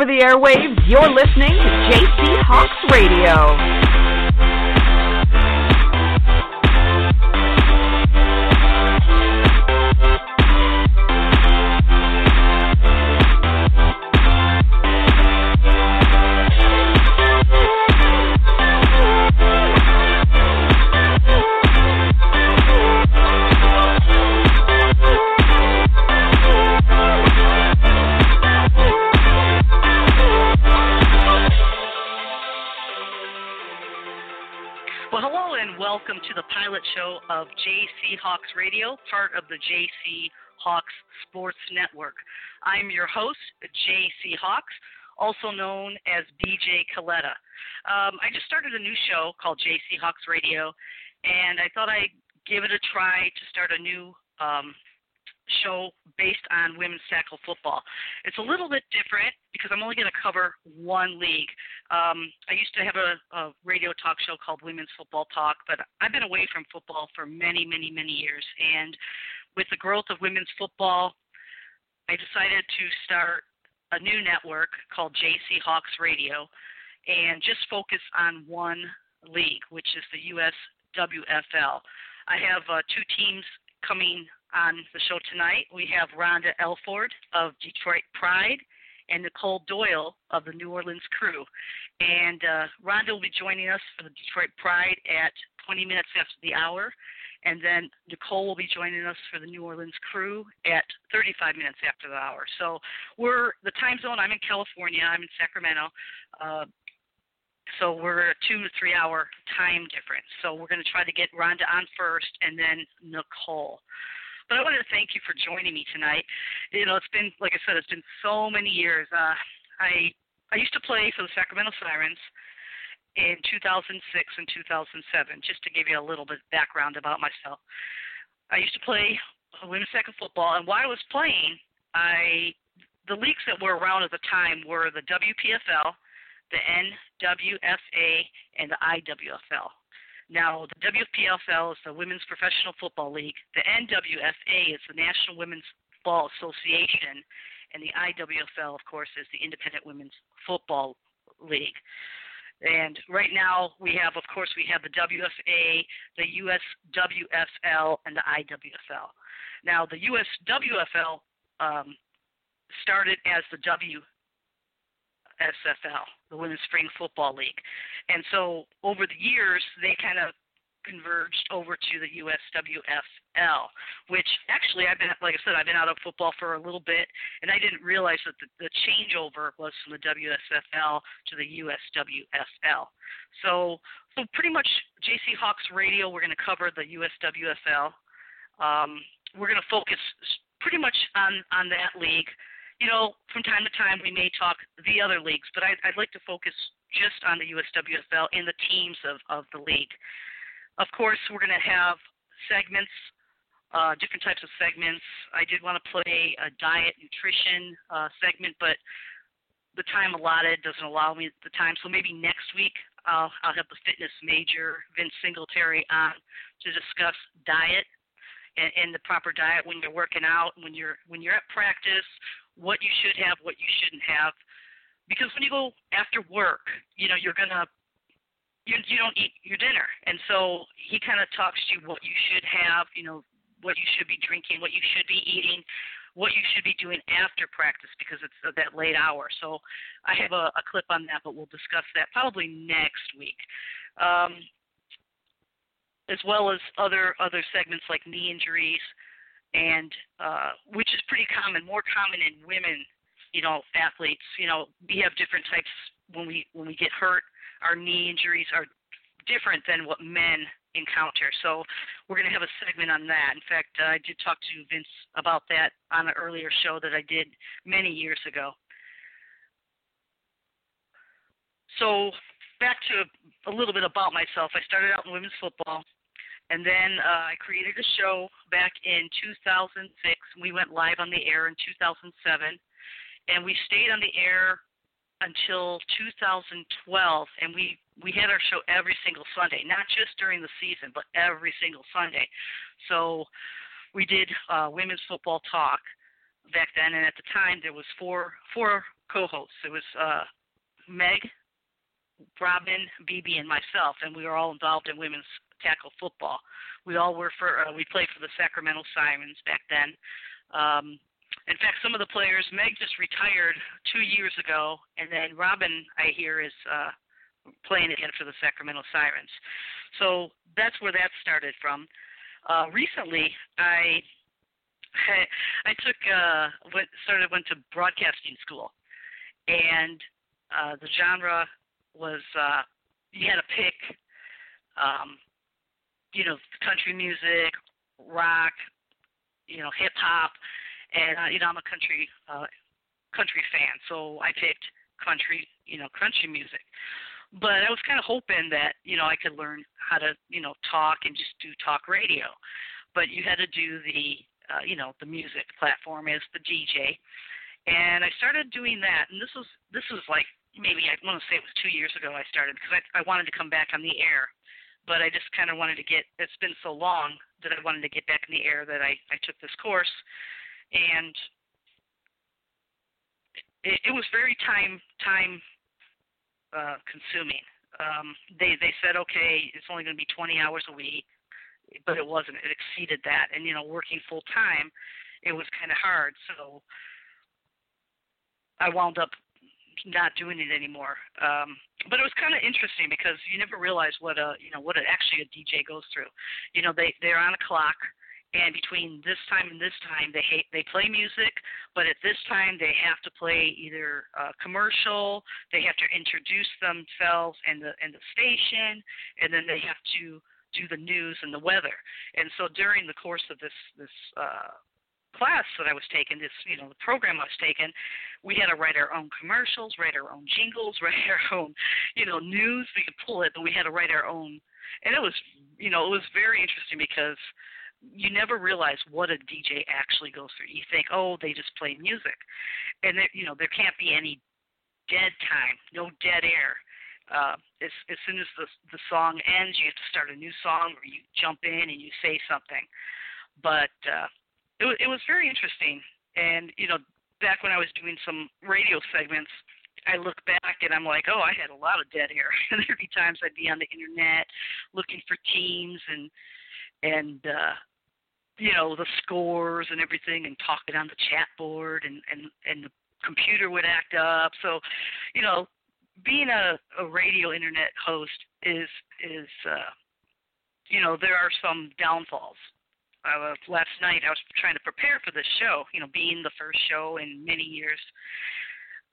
over the airwaves, you're listening to JC Hawks Radio. JC Hawks Radio, part of the JC Hawks Sports Network. I'm your host, JC Hawks, also known as BJ Coletta. Um, I just started a new show called JC Hawks Radio, and I thought I'd give it a try to start a new um, show based on women's tackle football. It's a little bit different because I'm only going to cover one league. Um, I used to have a, a radio talk show called Women's Football Talk, but I've been away from football for many, many, many years. And with the growth of women's football, I decided to start a new network called JC Hawks Radio and just focus on one league, which is the USWFL. I have uh, two teams coming on the show tonight, we have Rhonda Elford of Detroit Pride and Nicole Doyle of the New Orleans Krewe. And uh, Rhonda will be joining us for the Detroit Pride at 20 minutes after the hour. And then Nicole will be joining us for the New Orleans Krewe at 35 minutes after the hour. So we're the time zone. I'm in California. I'm in Sacramento. Uh, so we're a two to three hour time difference. So we're going to try to get Rhonda on first and then Nicole. But I wanted to thank you for joining me tonight. You know, it's been like I said, it's been so many years. Uh, I I used to play for the Sacramento Sirens in 2006 and 2007. Just to give you a little bit of background about myself, I used to play women's second football, and while I was playing, I the leagues that were around at the time were the WPFL, the NWFA, and the IWFL. Now, the WPFL is the Women's Professional Football League. The NWFA is the National Women's Football Association, and the IWFL, of course, is the Independent Women's Football League. And right now, we have, of course, we have the WFA, the USWFL, and the IWFL. Now, the USWFL um, started as the W SFL, the Women's Spring Football League. And so over the years, they kind of converged over to the USWFL, which actually I've been, like I said, I've been out of football for a little bit, and I didn't realize that the, the changeover was from the WSFL to the USWFL. So, so pretty much JC Hawks Radio, we're going to cover the USWFL. Um, we're going to focus pretty much on on that league you know, from time to time we may talk the other leagues, but I, I'd like to focus just on the USWFL and the teams of, of the league. Of course, we're going to have segments, uh, different types of segments. I did want to play a diet nutrition uh, segment, but the time allotted doesn't allow me the time. So maybe next week I'll, I'll have the fitness major Vince Singletary on to discuss diet and, and the proper diet when you're working out, when you're when you're at practice, what you should have, what you shouldn't have. Because when you go after work, you know, you're gonna you you don't eat your dinner. And so he kind of talks to you what you should have, you know, what you should be drinking, what you should be eating, what you should be doing after practice because it's that late hour. So I have a, a clip on that, but we'll discuss that probably next week. Um, as well as other other segments like knee injuries, and uh, which is pretty common, more common in women, you know, athletes. You know, we have different types when we when we get hurt. Our knee injuries are different than what men encounter. So we're going to have a segment on that. In fact, uh, I did talk to Vince about that on an earlier show that I did many years ago. So back to a little bit about myself. I started out in women's football. And then uh, I created a show back in 2006. We went live on the air in 2007, and we stayed on the air until 2012. And we we had our show every single Sunday, not just during the season, but every single Sunday. So we did uh, women's football talk back then, and at the time there was four four co-hosts. It was uh, Meg, Robin, BB, and myself, and we were all involved in women's tackle football. We all were for uh, we played for the Sacramento Sirens back then. Um, in fact, some of the players, Meg just retired two years ago, and then Robin, I hear, is uh, playing again for the Sacramento Sirens. So that's where that started from. Uh, recently, I I took uh, went started went to broadcasting school, and uh, the genre was uh, you had to pick, um, you know, country music, rock, you know, hip hop, and uh, you know I'm a country uh, country fan, so I picked country, you know, country music. But I was kind of hoping that you know I could learn how to you know talk and just do talk radio, but you had to do the uh, you know the music platform as the DJ, and I started doing that. And this was this was like maybe I want to say it was two years ago I started because I, I wanted to come back on the air, but I just kind of wanted to get. It's been so long that I wanted to get back in the air that I I took this course, and it, it was very time time uh, consuming. Um, they they said okay, it's only going to be 20 hours a week, but it wasn't. It exceeded that, and you know, working full time, it was kind of hard. So I wound up not doing it anymore. Um, but it was kind of interesting because you never realize what a you know what a, actually a DJ goes through. You know, they they're on a clock and between this time and this time they hate they play music but at this time they have to play either a commercial they have to introduce themselves and the and the station and then they have to do the news and the weather and so during the course of this this uh class that I was taking, this you know the program I was taking, we had to write our own commercials, write our own jingles, write our own you know news. We could pull it, but we had to write our own, and it was you know it was very interesting because you never realize what a DJ actually goes through. You think, oh, they just play music, and there, you know there can't be any dead time, no dead air. Uh, as as soon as the the song ends, you have to start a new song, or you jump in and you say something. But uh, it was it was very interesting, and you know back when I was doing some radio segments. I look back and I'm like, oh, I had a lot of dead air. And there'd be times I'd be on the internet looking for teams and and uh you know the scores and everything and talking on the chat board and and and the computer would act up so you know being a, a radio internet host is is uh you know there are some downfalls uh, last night I was trying to prepare for this show you know being the first show in many years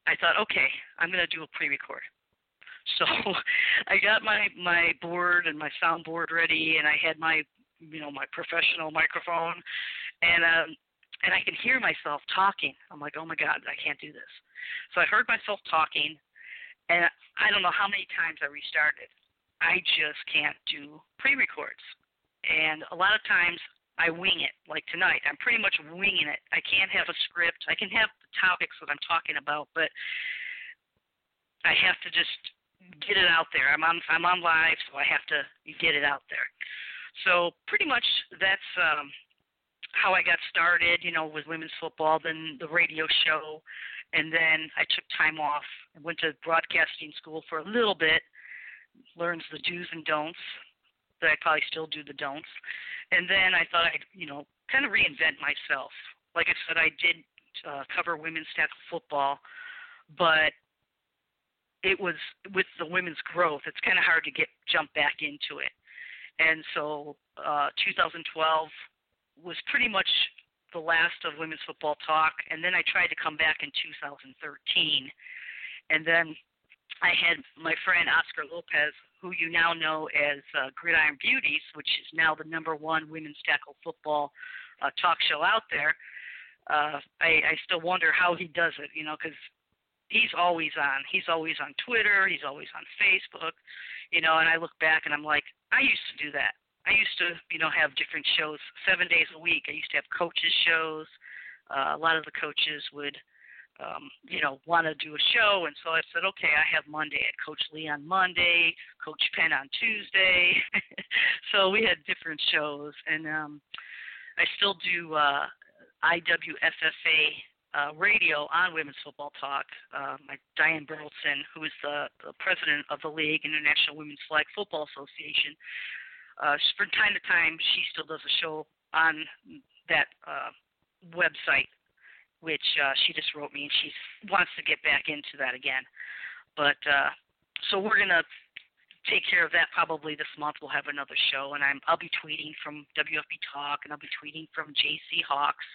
I thought okay I'm going to do a pre-record so I got my my board and my soundboard ready and I had my you know my professional microphone, and um, and I can hear myself talking. I'm like, oh my god, I can't do this. So I heard myself talking, and I don't know how many times I restarted. I just can't do pre-records, and a lot of times I wing it. Like tonight, I'm pretty much winging it. I can't have a script. I can have the topics that I'm talking about, but I have to just get it out there. I'm on I'm on live, so I have to get it out there. So pretty much that's um, how I got started, you know, with women's football, then the radio show, and then I took time off and went to broadcasting school for a little bit, learned the do's and don'ts. That I probably still do the don'ts, and then I thought I'd, you know, kind of reinvent myself. Like I said, I did uh, cover women's tackle football, but it was with the women's growth. It's kind of hard to get jump back into it and so uh, 2012 was pretty much the last of women's football talk. And then I tried to come back in 2013, and then I had my friend Oscar Lopez, who you now know as uh, Gridiron Beauties, which is now the number one women's tackle football uh, talk show out there. Uh, I, I still wonder how he does it, you know, because he's always on. He's always on Twitter. He's always on Facebook you know, and I look back and I'm like, I used to do that. I used to, you know, have different shows seven days a week. I used to have coaches shows. Uh, a lot of the coaches would, um, you know, want to do a show, and so I said, okay, I have Monday. I Coach Lee on Monday, Coach Penn on Tuesday. so we had different shows, and um, I still do uh, IWFFA uh, radio on Women's Football Talk. Uh, my Diane Burleson, who is the, the president of the league, International Women's Flag Football Association. Uh, from time to time, she still does a show on that uh, website, which uh, she just wrote me, and she wants to get back into that again. But uh, so we're gonna take care of that probably this month. We'll have another show, and I'm I'll be tweeting from WFB Talk, and I'll be tweeting from JC Hawks.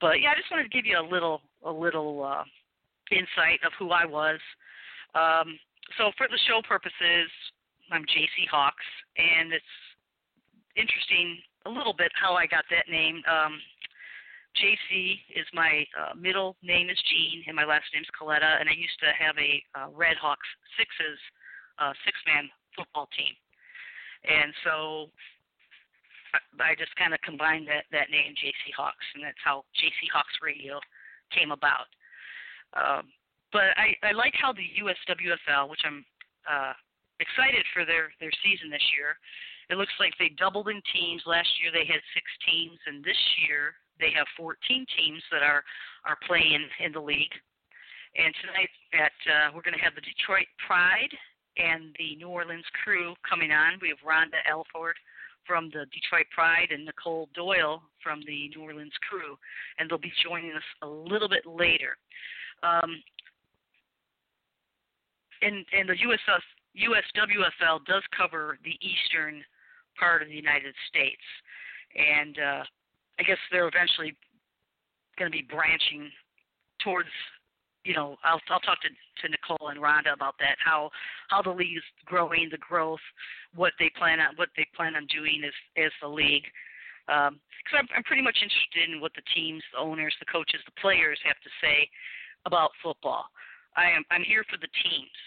But yeah, I just wanted to give you a little a little uh, insight of who I was. Um, so for the show purposes, I'm JC Hawks, and it's interesting a little bit how I got that name. Um, JC is my uh, middle name is Jean, and my last name is Coletta, and I used to have a uh, Red Hawks Sixes uh, six-man football team, and so I just kind of combined that that name JC Hawks, and that's how JC Hawks Radio came about. Um, but I, I like how the USWFL, which I'm uh, excited for their their season this year. It looks like they doubled in teams. Last year they had six teams, and this year they have 14 teams that are are playing in the league. And tonight at uh, we're going to have the Detroit Pride and the New Orleans Krewe coming on. We have Rhonda Elford from the Detroit Pride and Nicole Doyle from the New Orleans Krewe, and they'll be joining us a little bit later. Um, and, and the USF, USWFL does cover the eastern part of the United States, and uh, I guess they're eventually going to be branching towards you know, I'll I'll talk to to Nicole and Rhonda about that. How how the league is growing, the growth, what they plan on what they plan on doing as as the league. Because um, I'm I'm pretty much interested in what the teams, the owners, the coaches, the players have to say about football. I am I'm here for the teams.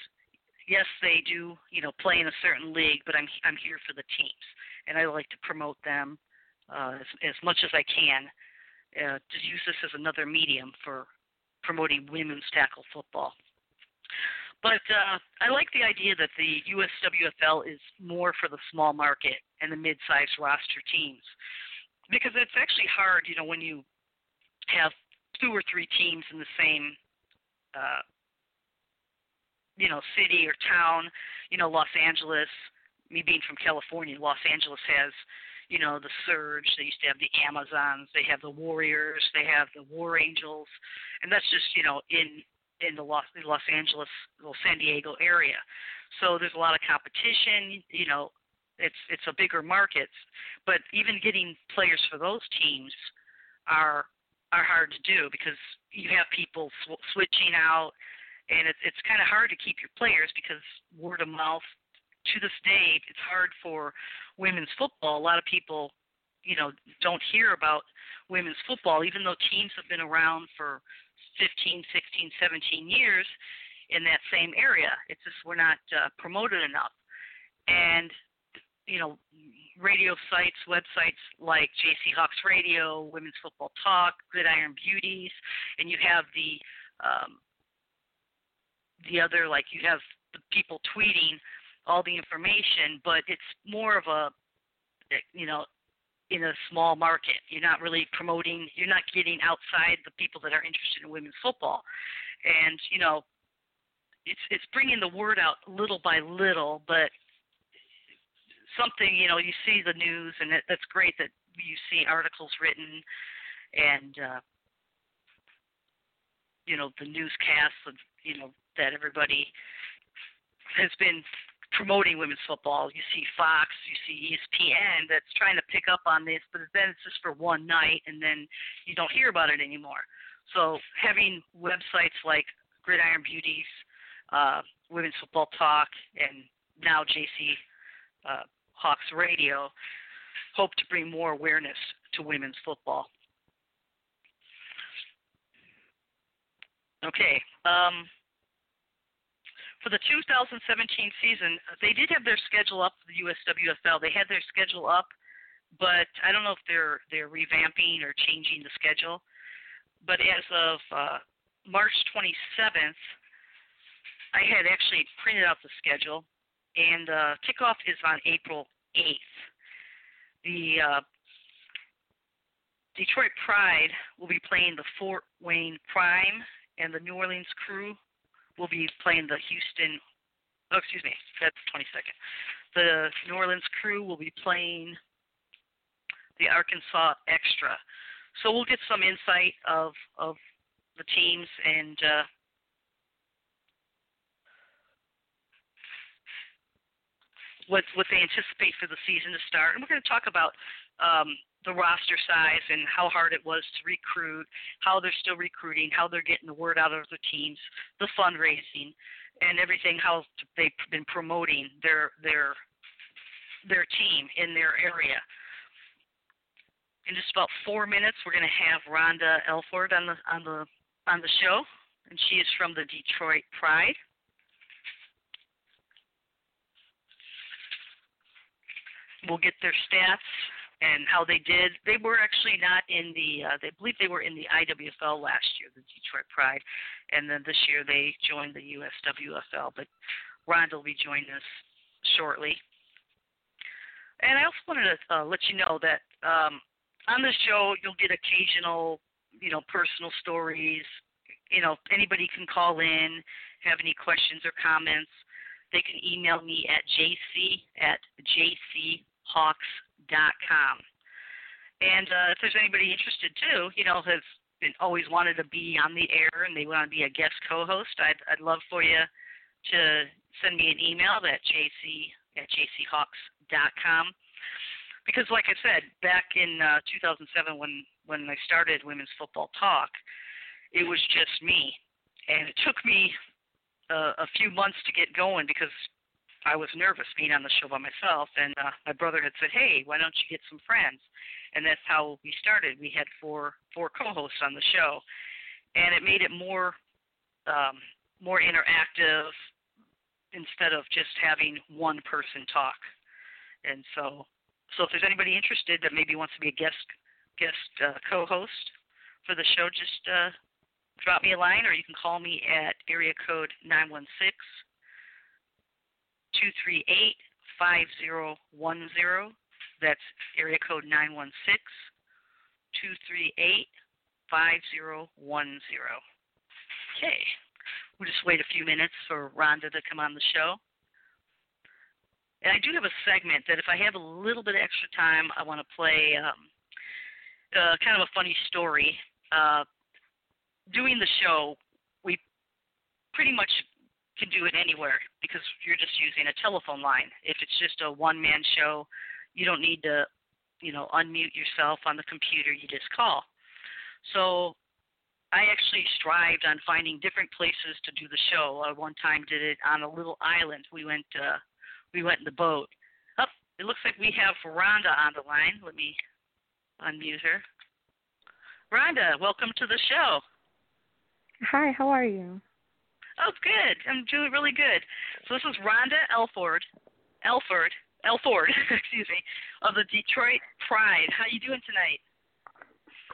Yes, they do you know play in a certain league, but I'm I'm here for the teams, and I like to promote them uh, as as much as I can. Uh, to use this as another medium for promoting women's tackle football. But uh, I like the idea that the USWFL is more for the small market and the mid-sized roster teams, because it's actually hard, you know, when you have two or three teams in the same, uh, you know, city or town. You know, Los Angeles. Me being from California, Los Angeles has you know, the Surge. They used to have the Amazons. They have the Warriors. They have the War Angels, and that's just you know in in the Los the Los Angeles, little San Diego area. So there's a lot of competition. You know, it's it's a bigger market, but even getting players for those teams are are hard to do because you have people sw- switching out, and it's it's kind of hard to keep your players because word of mouth to this day, it's hard for women's football. A lot of people, you know, don't hear about women's football, even though teams have been around for 15, 16, 17 years in that same area. It's just we're not uh, promoted enough. And, you know, radio sites, websites like JC Hawks Radio, Women's Football Talk, Gridiron Beauties, and you have the um, the other like you have the people tweeting all the information, but it's more of a, you know, in a small market. You're not really promoting. You're not getting outside the people that are interested in women's football, and you know, it's it's bringing the word out little by little, but something you know you see the news and it, that's great that you see articles written and uh you know the newscasts of you know that everybody has been promoting women's football. You see Fox, you see ESPN that's trying to pick up on this, but then it's just for one night and then you don't hear about it anymore. So having websites like Gridiron Beauties, uh, Women's Football Talk, and now JC uh, Hawks Radio hope to bring more awareness to women's football. Okay. Um, for the 2017 season, they did have their schedule up. For the USWFL they had their schedule up, but I don't know if they're they're revamping or changing the schedule. But as of uh, March 27th, I had actually printed out the schedule, and uh, kickoff is on April 8th. The uh, Detroit Pride will be playing the Fort Wayne Prime, and the New Orleans Krewe will be playing the Houston. Oh, excuse me, that's the 22nd. The New Orleans Krewe will be playing the Arkansas Extra. So we'll get some insight of of the teams and uh, what what they anticipate for the season to start. And we're going to talk about um, the roster size and how hard it was to recruit, how they're still recruiting, how they're getting the word out of the teams, the fundraising, and everything. How they've been promoting their their their team in their area. In just about four minutes, we're going to have Rhonda Elford on the on the on the show, and she is from the Detroit Pride. We'll get their stats and how they did. They were actually not in the. Uh, they believe they were in the IWFL last year, the Detroit Pride, and then this year they joined the USWFL. But Rhonda will be joining us shortly. And I also wanted to uh, let you know that um, on the show you'll get occasional, you know, personal stories. You know, anybody can call in, have any questions or comments. They can email me at jc at jc com. And uh, if there's anybody interested too, you know, has been always wanted to be on the air and they want to be a guest co-host, I'd I'd love for you to send me an email at jc at jchawks.com. Because, like I said, back in uh, 2007 when when I started Women's Football Talk, it was just me, and it took me uh, a few months to get going because I was nervous being on the show by myself, and uh, my brother had said, "Hey, why don't you get some friends?" And that's how we started. We had four four co-hosts on the show, and it made it more um, more interactive instead of just having one person talk. And so, so if there's anybody interested that maybe wants to be a guest guest uh, co-host for the show, just uh, drop me a line, or you can call me at area code nine one six 238 5010. That's area code 916 238 5010. Okay. We'll just wait a few minutes for Rhonda to come on the show. And I do have a segment that if I have a little bit of extra time, I want to play um, uh, kind of a funny story. Uh, doing the show, we pretty much can do it anywhere because you're just using a telephone line. If it's just a one man show, you don't need to, you know, unmute yourself on the computer. You just call. So I actually strived on finding different places to do the show. I one time did it on a little island. We went uh we went in the boat. Oh, it looks like we have Rhonda on the line. Let me unmute her. Rhonda, welcome to the show. Hi, how are you? Oh, good. I'm doing really good. So this is Rhonda Elford, Elford, Elford, excuse me, of the Detroit Pride. How you doing tonight?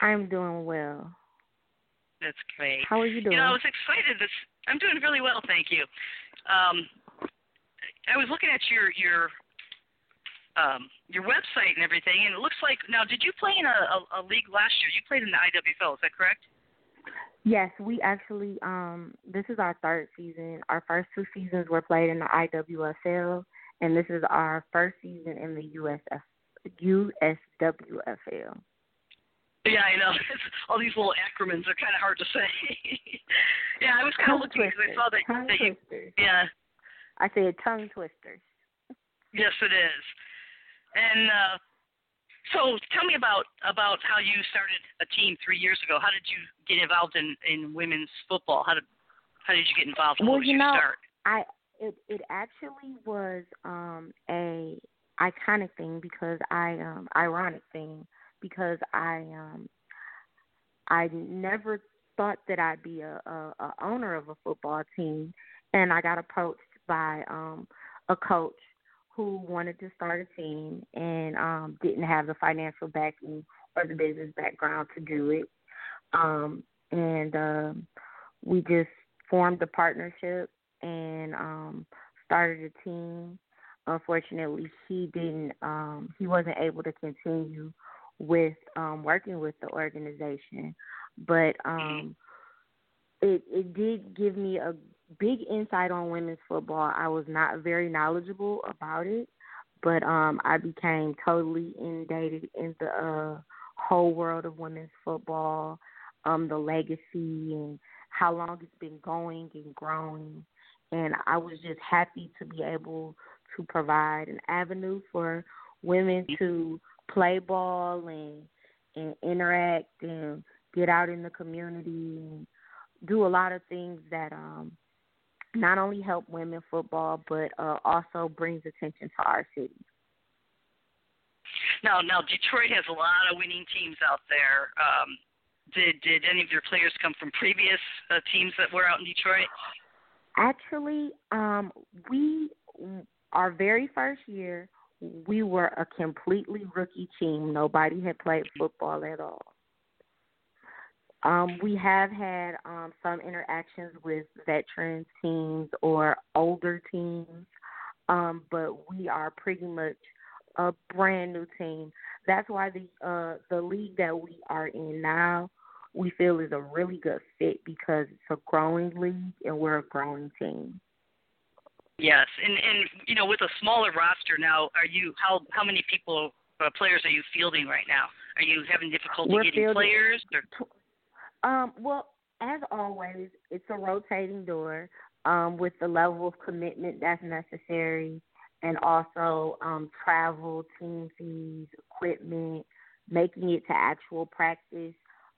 I'm doing well. That's great. How are you doing? You know, I was excited. This I'm doing really well, thank you. Um, I was looking at your your um, your website and everything, and it looks like now. Did you play in a, a, a league last year? You played in the IWFL, is that correct? Yes, we actually um this is our third season. Our first two seasons were played in the IWFL and this is our first season in the USF USWFL. Yeah, I know. All these little acronyms are kind of hard to say. yeah, I was kind of looking because I saw that, tongue that you. twisters. Yeah. I said tongue twisters. Yes, it is. And uh, so tell me about about how you started a team three years ago. How did you get involved in in women's football? How did how did you get involved? Well, you know, start? I it it actually was um a iconic thing because I um ironic thing because I um I never thought that I'd be a, a, a owner of a football team and I got approached by um a coach who wanted to start a team and um, didn't have the financial backing or the business background to do it. Um, and um, we just formed a partnership and um, started a team. Unfortunately, he didn't. Um, he wasn't able to continue with um working with the organization. But um it it did give me a big insight on women's football. I was not very knowledgeable about it, but um I became totally inundated in the uh whole world of women's football, um the legacy and how long it's been going and growing and I was just happy to be able to provide an avenue for women to play ball and and interact and get out in the community and do a lot of things that um not only help women football but uh also brings attention to our city. Now, now Detroit has a lot of winning teams out there. Um, did did any of your players come from previous uh, teams that were out in Detroit? Actually, um, we our very first year we were a completely rookie team. Nobody had played football at all. Um, we have had um, some interactions with veteran teams or older teams, um, but we are pretty much a brand new team. That's why the uh, the league that we are in now we feel is a really good fit because it's a growing league and we're a growing team. Yes, and and you know with a smaller roster now, are you how how many people uh, players are you fielding right now? Are you having difficulty we're getting fielding, players? Or? Um, well, as always, it's a rotating door um, with the level of commitment that's necessary, and also um, travel, team fees, equipment, making it to actual practice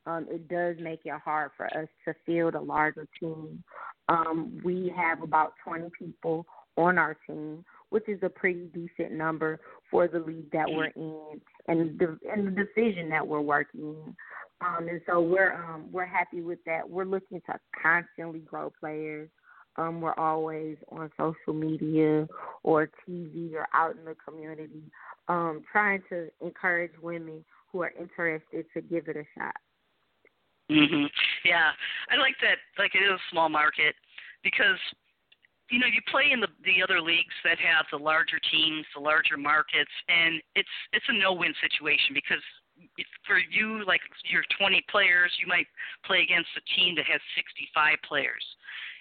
um, it does make it hard for us to field a larger team. Um, we have about 20 people on our team, which is a pretty decent number for the league that we're in and the and the division that we're working in. Um, and so we're um, we're happy with that. We're looking to constantly grow players. Um, we're always on social media or TV or out in the community, um, trying to encourage women who are interested to give it a shot. Mhm. Yeah, I like that. Like it is a small market because you know you play in the the other leagues that have the larger teams, the larger markets, and it's it's a no-win situation because for you like your 20 players, you might play against a team that has 65 players,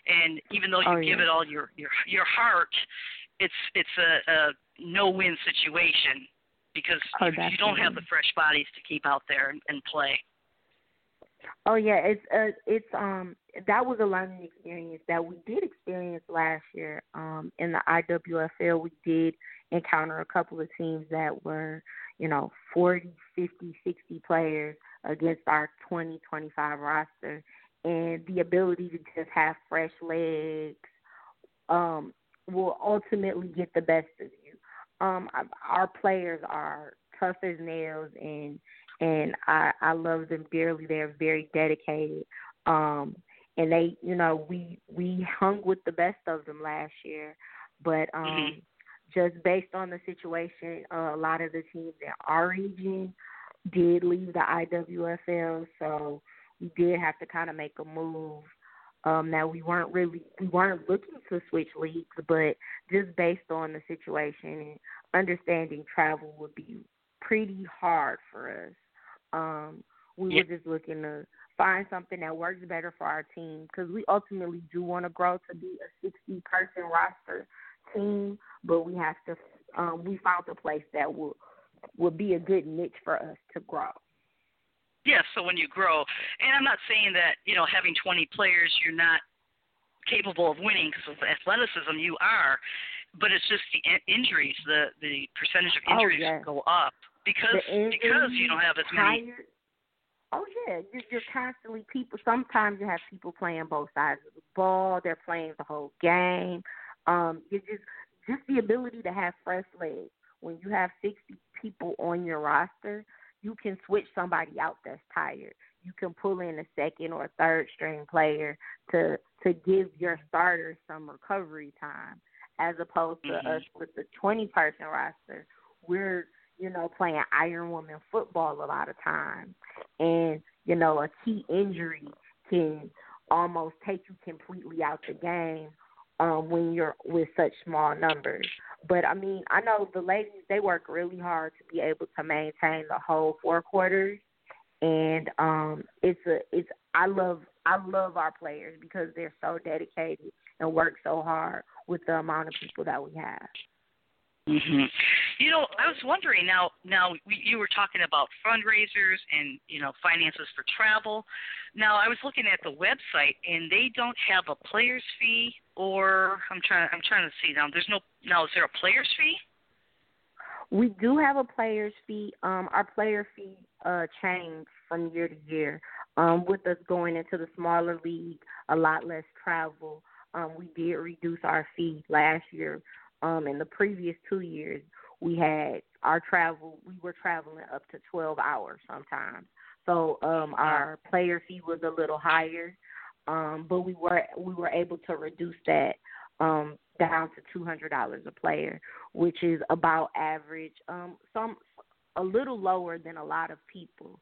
and even though you oh, give it all your your your heart, it's it's a, a no-win situation because oh, you, you don't have the fresh bodies to keep out there and, and play. Oh yeah, it's uh, it's um that was a learning experience that we did experience last year. Um in the IWFL we did encounter a couple of teams that were, you know, 40, 50, 60 players against our 20, 25 roster and the ability to just have fresh legs um will ultimately get the best of you. Um our players are tough as nails and and I I love them dearly. They're very dedicated. Um and they, you know, we we hung with the best of them last year, but um mm-hmm. Just based on the situation, uh, a lot of the teams in our region did leave the IWFL, so we did have to kind of make a move. Um, now we weren't really we weren't looking to switch leagues, but just based on the situation and understanding travel would be pretty hard for us. Um, we yeah. were just looking to find something that works better for our team because we ultimately do want to grow to be a 60 person roster team, but we have to. Um, we found a place that will will be a good niche for us to grow. Yes, yeah, so when you grow, and I'm not saying that you know having 20 players you're not capable of winning because of athleticism you are, but it's just the injuries, the the percentage of Oh, injuries yes. go up because because you don't have as many. tired- Oh yeah, you're, you're constantly people. Sometimes you have people playing both sides of the ball. They're playing the whole game. Um, you just just the ability to have fresh legs. When you have sixty people on your roster, you can switch somebody out that's tired. You can pull in a second or third string player to to give your starters some recovery time, as opposed to Mhm. us with the twenty person roster. We're you know, playing Iron Woman football a lot of times. And, you know, a key injury can almost take you completely out the game um, when you're with such small numbers. But I mean, I know the ladies they work really hard to be able to maintain the whole four quarters, and um, it's a it's I love I love our players because they're so dedicated and work so hard with the amount of people that we have. hmm You know, I was wondering now. Now you were talking about fundraisers and you know finances for travel. Now I was looking at the website and they don't have a player's fee, or I'm trying. I'm trying to see now. There's no. Now is there a player's fee? We do have a player's fee. Um, our player fee uh changed from year to year. Um, with us going into the smaller league, a lot less travel. Um, we did reduce our fee last year. Um, in the previous two years, we had our travel. We were traveling up to 12 hours sometimes. So um, our player fee was a little higher, um, but we were we were able to reduce that um, down to two hundred dollars a player, which is about average. Um, some a little lower than a lot of people.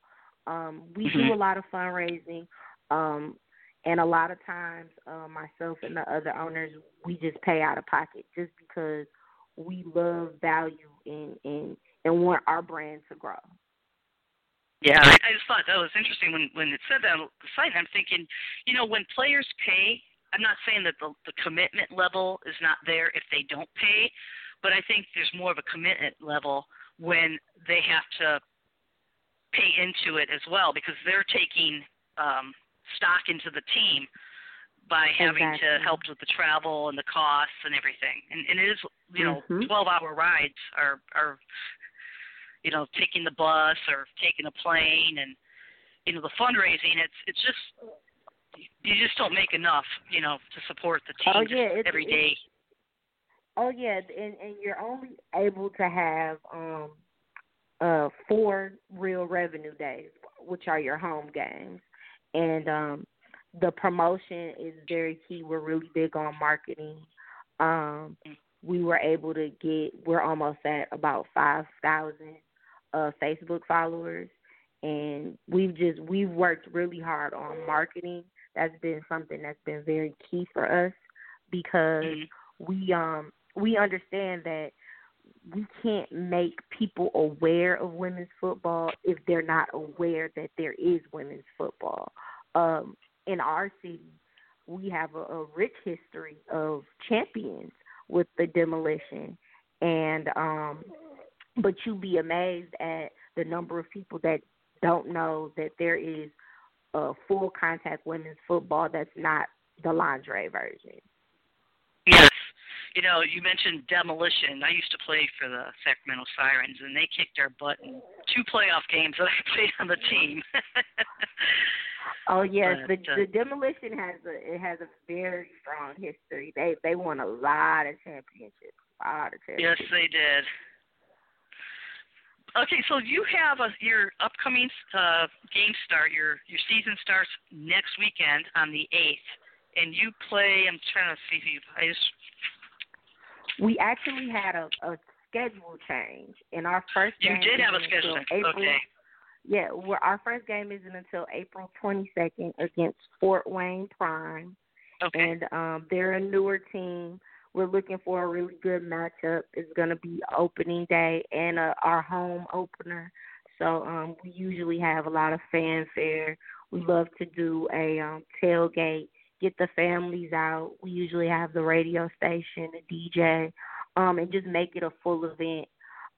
Um, we mm-hmm. do a lot of fundraising, um, and a lot of times, uh, myself and the other owners, we just pay out of pocket just because we love value and and and want our brand to grow. Yeah, I, I just thought that was interesting when when it said that on the site. I'm thinking, you know, when players pay, I'm not saying that the the commitment level is not there if they don't pay, but I think there's more of a commitment level when they have to pay into it as well because they're taking um, stock into the team by having exactly. to help with the travel and the costs and everything. And, and it is, you know, mm-hmm. 12 hour rides are, are, you know, taking the bus or taking a plane and, you know, the fundraising, it's, it's just, you just don't make enough, you know, to support the team oh, yeah, it's, every day. Oh yeah, and and you're only able to have um uh four real revenue days, which are your home games. And um the promotion is very key. We're really big on marketing. Um, we were able to get we're almost at about five thousand uh, Facebook followers, and we've just we've worked really hard on marketing. That's been something that's been very key for us because mm-hmm. we um we understand that we can't make people aware of women's football if they're not aware that there is women's football. Um, in our city, we have a, a rich history of champions with the demolition, and um, but you'd be amazed at the number of people that don't know that there is a full contact women's football that's not the lingerie version. Yes. You know, you mentioned demolition. I used to play for the Sacramento Sirens, and they kicked our butt in two playoff games that I played on the team. Oh yes, the the demolition has a it has a very strong history. They they won a lot of championships. A lot of championships. yes, they did. Okay, so you have a, your upcoming uh, game start. Your your season starts next weekend on the eighth, and you play. I'm trying to see if you. I just. We actually had a, a schedule change in our first You did have a schedule. until April, Okay. Yeah, well, our first game isn't until April 22nd against Fort Wayne Prime, Okay. and um, they're a newer team. We're looking for a really good matchup. It's going to be opening day and uh, our home opener. So um, we usually have a lot of fanfare. We love to do a um, tailgate, get the families out. We usually have the radio station, a DJ, um, and just make it a full event.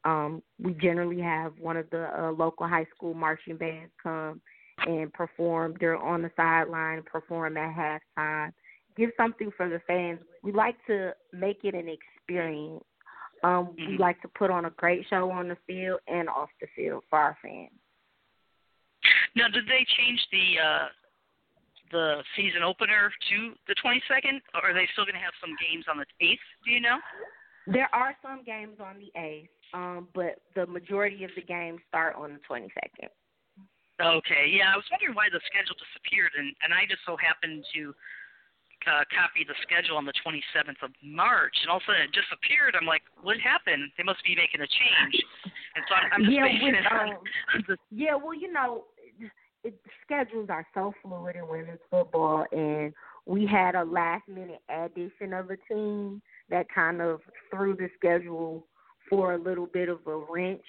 Um, we generally have one of the uh, local high school marching bands come and perform. They're on the sideline, perform at halftime. Give something for the fans. We like to make it an experience. Um, We Mhm. like to put on a great show on the field and off the field for our fans. Now, did they change the uh, the season opener to the 22nd, or are they still going to have some games on the 8th? Do you know? There are some games on the 8th, um, but the majority of the games start on the 22nd. Okay, yeah, I was wondering why the schedule disappeared, and and I just so happened to uh, copy the schedule on the 27th of March, and all of a sudden it disappeared. I'm like, what happened? They must be making a change, and so I'm, I'm just Yeah, basing with, it um, the Yeah, well, you know, it, schedules are so fluid in women's football, and we had a last minute addition of a team that kind of threw the schedule for a little bit of a wrench.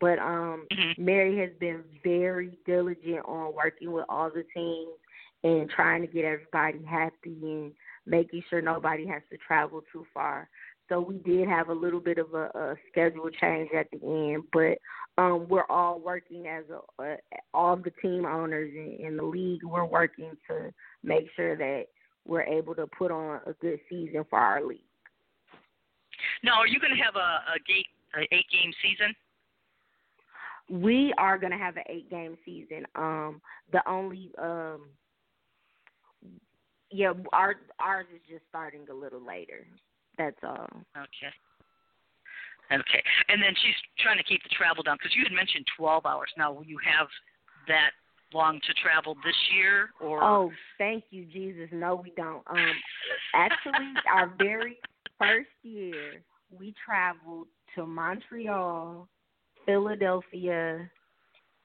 But um mm-hmm. Mary has been very diligent on working with all the teams and trying to get everybody happy and making sure nobody has to travel too far. So we did have a little bit of a, a schedule change at the end, but um, we're all working as a, a all the team owners in, in the league. We're working to make sure that we're able to put on a good season for our league. Now, are you going to have a, a, gate, eight game season? We are going to have an eight game season. Um, the only um, yeah, our ours is just starting a little later. That's all. Okay. Okay. And then she's trying to keep the travel down because you had mentioned 12 hours. Now, will you have that long to travel this year or Oh, thank you Jesus. No, we don't. Um actually our very first year we traveled to Montreal, Philadelphia,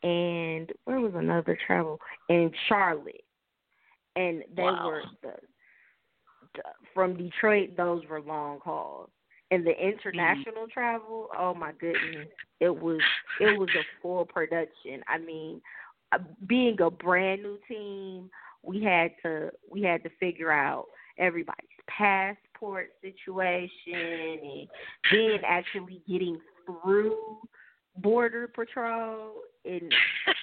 and where was another travel? In Charlotte. And they wow. were the, the from Detroit those were long hauls and the international mm-hmm. travel oh my goodness it was it was a full production i mean uh, being a brand new team we had to we had to figure out everybody's passport situation and then actually getting through border patrol and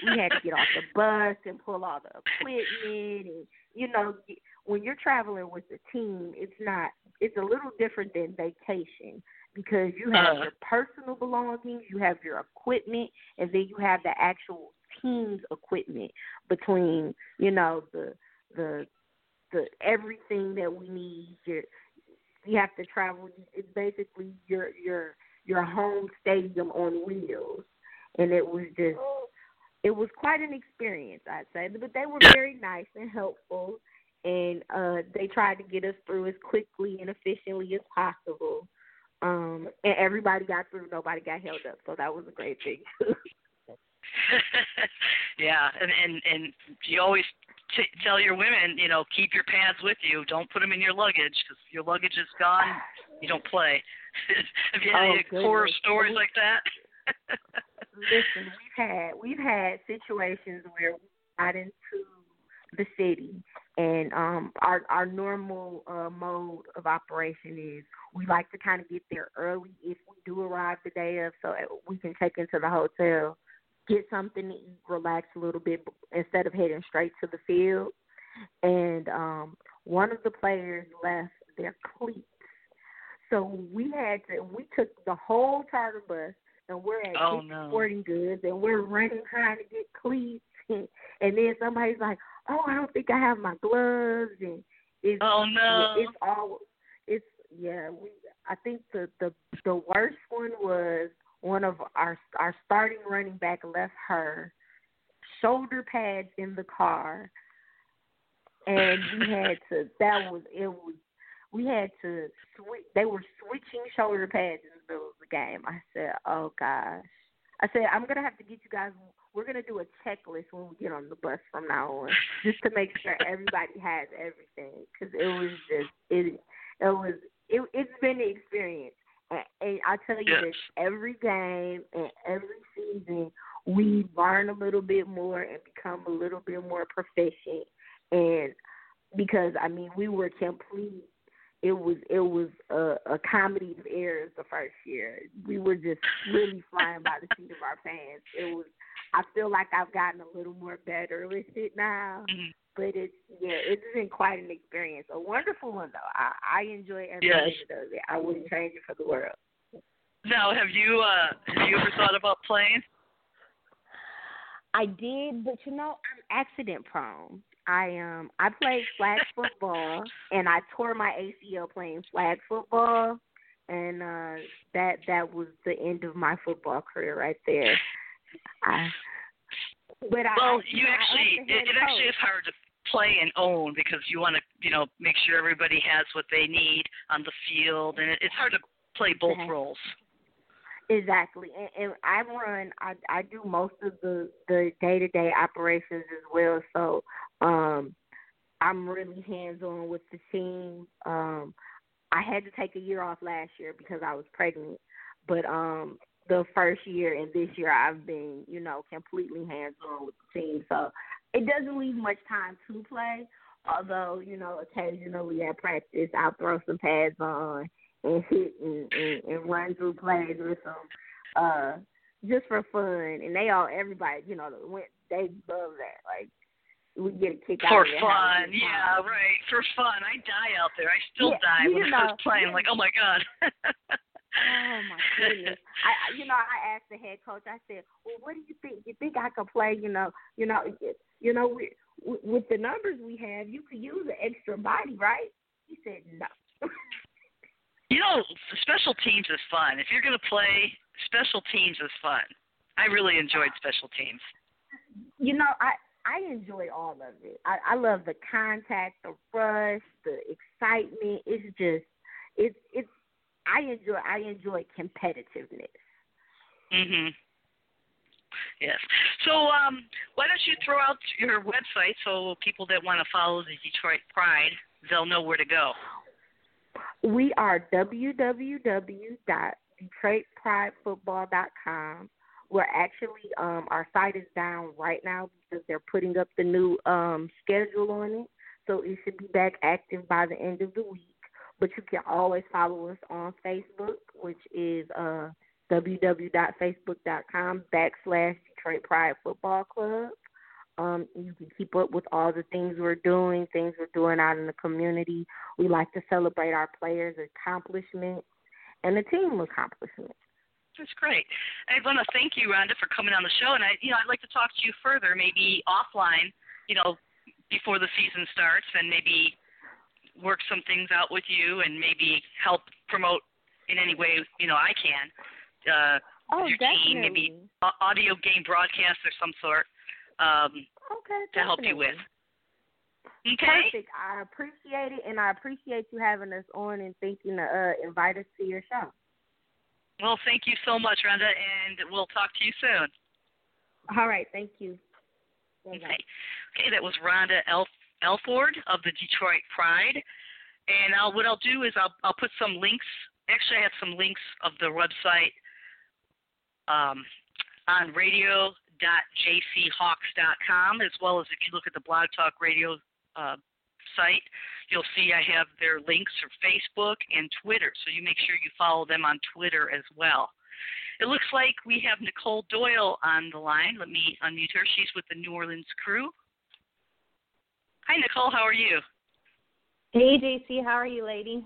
we had to get off the bus and pull all the equipment and you know when you're traveling with a team it's not it's a little different than vacation because you have uh, your personal belongings, you have your equipment, and then you have the actual team's equipment between you know the the the everything that we need. Your, you have to travel. It's basically your your your home stadium on wheels, and it was just it was quite an experience, I'd say. But they were very nice and helpful and uh they tried to get us through as quickly and efficiently as possible. Um and everybody got through, nobody got held up, so that was a great thing. yeah, and and and you always t- tell your women, you know, keep your pads with you. Don't put them in your luggage because your luggage is gone. You don't play. Have you had oh, any goodness. horror stories like that? Listen, we've had we've had situations where we got into the city and um our our normal uh mode of operation is we like to kind of get there early if we do arrive the day of so we can check into the hotel get something to eat relax a little bit instead of heading straight to the field and um one of the players left their cleats so we had to we took the whole charter bus and we're at oh, no. sporting goods and we're running trying to get cleats and, and then somebody's like oh, I don't think I have my gloves, and it's oh no, it's all it's yeah. We I think the the the worst one was one of our our starting running back left her shoulder pads in the car, and we had to that was it was we had to switch. They were switching shoulder pads in the middle of the game. I said, oh gosh. I said I'm gonna have to get you guys we're gonna do a checklist when we get on the bus from now on, just to make sure everybody has everything. Because it was just it it was it it's been an experience, and, and I tell you yes. this: every game and every season, we learn a little bit more and become a little bit more proficient. And because I mean, we were complete it was it was a, a comedy of errors the first year. We were just really flying by the seat of our pants. It was I feel like I've gotten a little more better with it now. Mm-hmm. But it's yeah, it's been quite an experience. A wonderful one though. I, I enjoy every yes. minute of it. I wouldn't change it for the world. Now, have you uh have you ever thought about playing? I did, but you know, I'm accident prone. I um I played flag football and I tore my ACL playing flag football and uh that that was the end of my football career right there. I, but I, well, I, you I actually it, it actually is hard to play and own because you want to you know make sure everybody has what they need on the field, and it, it's hard to play both exactly. roles. Exactly, and, and I run. I I do most of the the day to day operations as well. So, um, I'm really hands on with the team. Um, I had to take a year off last year because I was pregnant, but um, the first year and this year I've been, you know, completely hands on with the team. So it doesn't leave much time to play. Although, you know, occasionally at practice I'll throw some pads on and hit and, and, and run through plays with them. Uh just for fun. And they all everybody, you know, went they love that. Like we get a kick for out of fun. Yeah, right. For fun. I die out there. I still yeah, die when know, I was playing. I'm like, oh my god. oh my goodness! I, you know, I asked the head coach. I said, "Well, what do you think? You think I could play? You know, you know, you know, we, with the numbers we have, you could use an extra body, right?" He said, "No." you know, special teams is fun. If you're going to play, special teams is fun. I really enjoyed special teams. You know, I I enjoy all of it. I, I love the contact, the rush, the excitement. It's just it's it's I enjoy I enjoy competitiveness. Mhm. Yes. So um why don't you throw out your website so people that want to follow the Detroit Pride, they'll know where to go. We are www.detroitpridefootball.com we're actually um our site is down right now because they're putting up the new um schedule on it. So it should be back active by the end of the week. But you can always follow us on Facebook, which is uh www.facebook.com backslash Detroit Pride Football Club. Um, you can keep up with all the things we're doing, things we're doing out in the community. We like to celebrate our players' accomplishments and the team accomplishments. That's great. I want to thank you, Rhonda, for coming on the show, and I, you know, I'd like to talk to you further, maybe offline, you know, before the season starts, and maybe work some things out with you, and maybe help promote in any way, you know, I can. Uh, oh, your definitely. team, maybe audio game broadcast or some sort. Um, okay, to help you with. Okay. Perfect. I appreciate it, and I appreciate you having us on and thinking to uh, invite us to your show. Well, thank you so much, Rhonda, and we'll talk to you soon. All right, thank you. Okay. Okay, that was Rhonda Elf- Elford of the Detroit Pride. And I'll, what I'll do is I'll, I'll put some links. Actually, I have some links of the website um, on radio.jchawks.com, as well as if you look at the Blog Talk Radio uh, site, you'll see I have their links for Facebook and Twitter. So you make sure you follow them on Twitter as well. It looks like we have Nicole Doyle on the line. Let me unmute her. She's with the New Orleans Krewe. Hi, Nicole. How are you? Hey, JC. How are you, lady?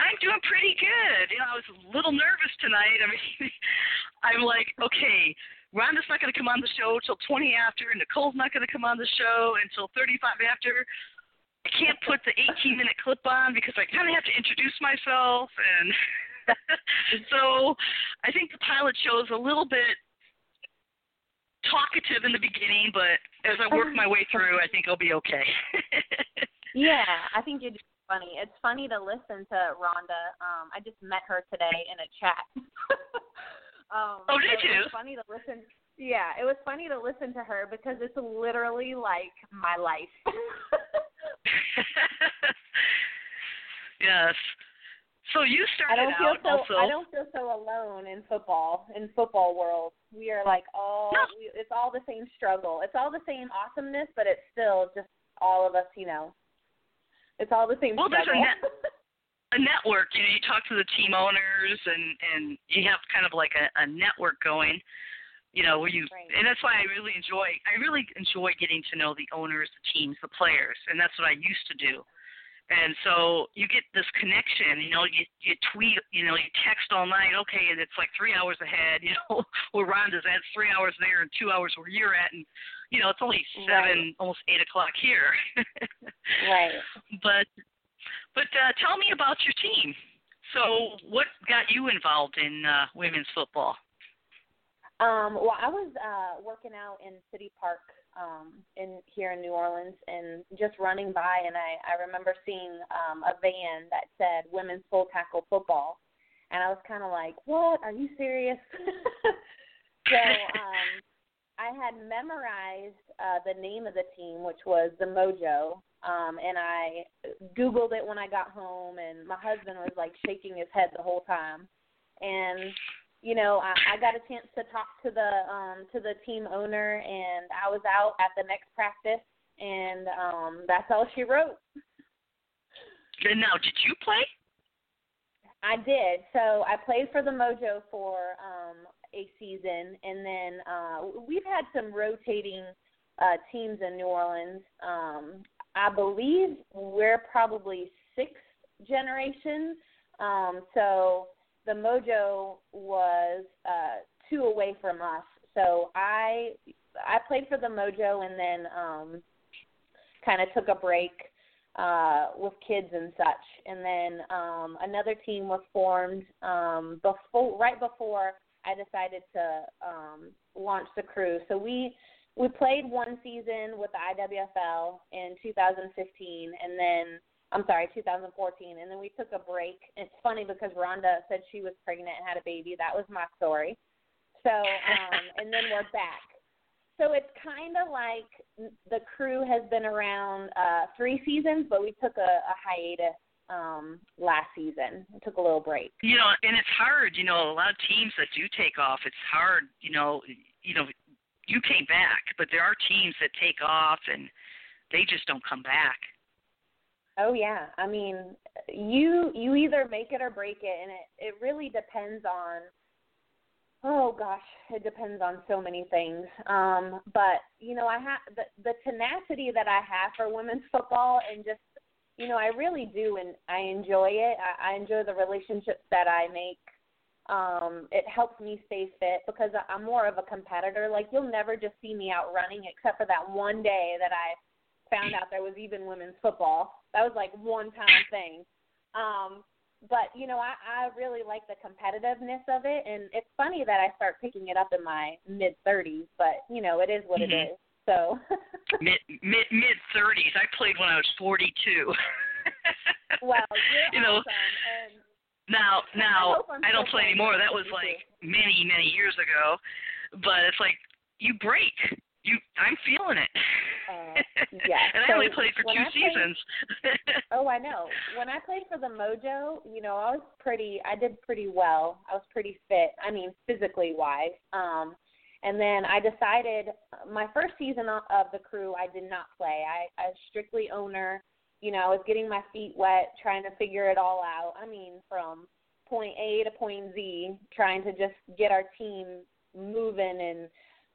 I'm doing pretty good. You know, I was a little nervous tonight. I mean, I'm like, okay, Rhonda's not going to come on the show till 20 after, and Nicole's not going to come on the show until 35 after. I can't put the 18 minute clip on because I kind of have to introduce myself, and so I think the pilot show is a little bit talkative in the beginning, but as I work my way through, I think I'll be okay. yeah, I think you're funny. It's funny to listen to Rhonda. Um, I just met her today in a chat. um, oh, did so you? It's funny to listen. Yeah, it was funny to listen to her because it's literally like my life. yes. So you started I don't feel out so, also. I don't feel so alone in football. In football world, we are like all. No. We, it's all the same struggle. It's all the same awesomeness, but it's still just all of us. You know, it's all the same well, struggle. there's a, net, a network. You know, you talk to the team owners, and and you have kind of like a, a network going you know where you right. and that's why i really enjoy i really enjoy getting to know the owners the teams the players and that's what i used to do and so you get this connection you know you you tweet you know you text all night okay and it's like three hours ahead you know where rhonda's at it's three hours there and two hours where you're at and you know it's only seven right. almost eight o'clock here right but but uh tell me about your team so what got you involved in uh women's football um, well, I was uh, working out in City Park um, in here in New Orleans, and just running by, and I, I remember seeing um, a van that said "Women's Full Tackle Football," and I was kind of like, "What? Are you serious?" so um, I had memorized uh, the name of the team, which was the Mojo, um, and I Googled it when I got home, and my husband was like shaking his head the whole time. And you know, I, I got a chance to talk to the um, to the team owner, and I was out at the next practice, and um, that's all she wrote. And now, did you play? I did. So I played for the Mojo for um, a season, and then uh, we've had some rotating uh, teams in New Orleans. Um, I believe we're probably sixth generation. Um, so the Mojo was uh, two away from us. So I I played for the Mojo and then um, kind of took a break uh, with kids and such. And then um, another team was formed um, before right before I decided to um, launch the Krewe. So we we played one season with the IWFL in 2015, and then I'm sorry, 2014, and then we took a break. It's funny because Rhonda said she was pregnant and had a baby. That was my story. So, um, and then we're back. So it's kind of like the Krewe has been around uh, three seasons, but we took a, a hiatus um last season. I took a little break. You know, and it's hard, you know, a lot of teams that do take off, it's hard, you know, you know, you came back, but there are teams that take off and they just don't come back. Oh yeah. I mean, you you either make it or break it and it it really depends on oh gosh, it depends on so many things. Um but, you know, I have the the tenacity that I have for women's football and just you know, I really do, and I enjoy it. I, I enjoy the relationships that I make. Um, it helps me stay fit because I'm more of a competitor. Like you'll never just see me out running, except for that one day that I found out there was even women's football. That was like one time thing. Um, but you know, I, I really like the competitiveness of it, and it's funny that I start picking it up in my mid 30s. But you know, it is what mm-hmm. it is. So mid mid mid thirties. I played when I was forty two. wow, you know. Awesome. And now now I, I don't play anymore. That was like many many years ago. But it's like you break. You I'm feeling it. Uh, yeah. and so I only played for two I seasons. Played, oh, I know. When I played for the Mojo, you know, I was pretty I did pretty well. I was pretty fit. I mean, physically wise. Um and then I decided my first season of the Krewe, I did not play. I, I was strictly owner. You know, I was getting my feet wet, trying to figure it all out. I mean, from point A to point Z, trying to just get our team moving and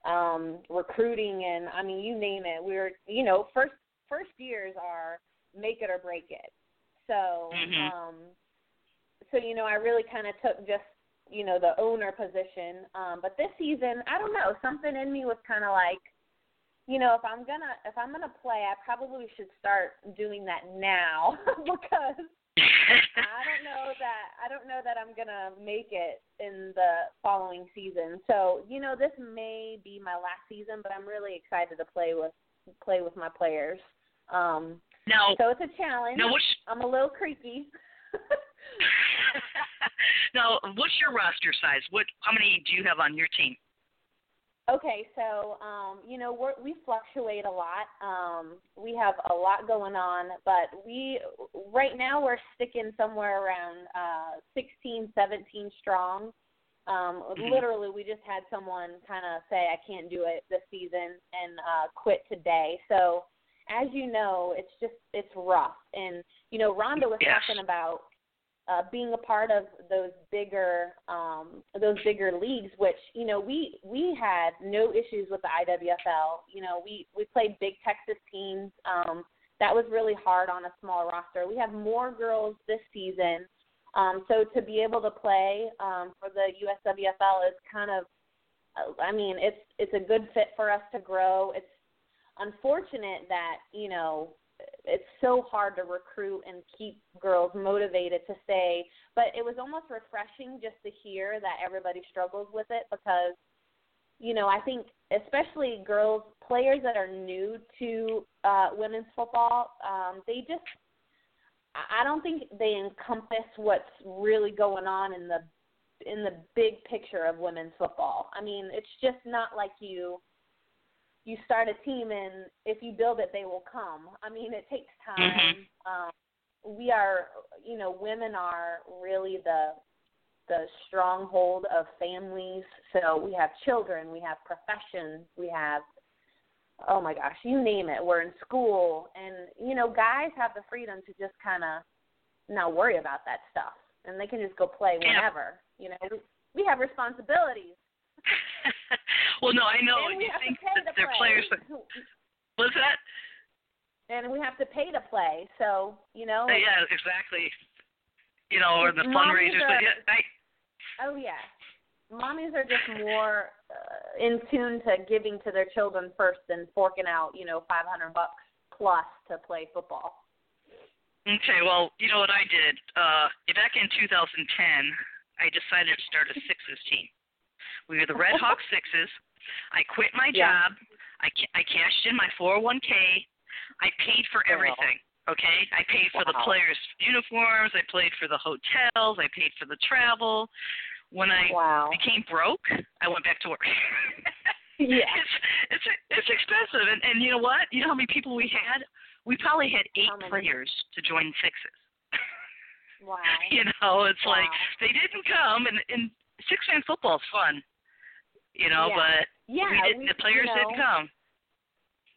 um recruiting and I mean, you name it. We were, you know, first first years are make it or break it. So, mm-hmm. um so you know, I really kind of took just you know the owner position. Um, but this season, I don't know, something in me was kind of like, you know, if I'm gonna if I'm gonna play, I probably should start doing that now because I don't know that I don't know that I'm gonna make it in the following season. So you know, this may be my last season, but I'm really excited to play with play with my players. Um, now, so it's a challenge. Which, I'm a little creaky. now, what's your roster size? What? How many do you have on your team? Okay, so um, you know we're, we fluctuate a lot. Um, we have a lot going on, but we right now we're sticking somewhere around uh, 16, 17 strong. Um, mm-hmm. Literally, we just had someone kind of say, "I can't do it this season," and uh, quit today. So, as you know, it's just it's rough. And you know, Rhonda was yes. talking about uh, being a part of those bigger um, those bigger leagues, which you know we we had no issues with the IWFL. You know we we played big Texas teams. Um, that was really hard on a small roster. We have more girls this season, um, so to be able to play um, for the USWFL is kind of, I mean, it's it's a good fit for us to grow. It's unfortunate that you know it's so hard to recruit and keep girls motivated to stay. But it was almost refreshing just to hear that everybody struggles with it because, you know, I think especially girls players that are new to uh, women's football, um, they just I don't think they encompass what's really going on in the in the big picture of women's football. I mean, it's just not like you you start a team and if you build it they will come. I mean it takes time. Mm-hmm. um we are you know women are really the the stronghold of families. So we have children we have professions we have oh my gosh you name it. We're in school and you know guys have the freedom to just kind of not worry about that stuff. And they can just go play whenever yeah. you know. We, we have responsibilities well, no, I know. And you think that the their players. What's that? And we have to pay to play, so you know. Uh, yeah, exactly. You know, or the fundraisers. Are, yeah, I, oh yeah, mommies are just more uh, in tune to giving to their children first than forking out, you know, five hundred bucks plus to play football. Okay, well, you know what I did? Uh, back in 2010, I decided to start a sixes team. We were the Red Hawk Sixes. I quit my job. I I cashed in my 401k. I paid for everything. Okay, I paid for wow. the players' uniforms. I paid for the hotels. I paid for the travel. When I wow. became broke, I went back to work. yeah, it's it's it's expensive, and and you know what? You know how many people we had? We probably had eight players to join sixes. Wow. you know, it's wow. like they didn't come, and and six man football is fun you know, yeah. but yeah, we did, we, the players you know, did come.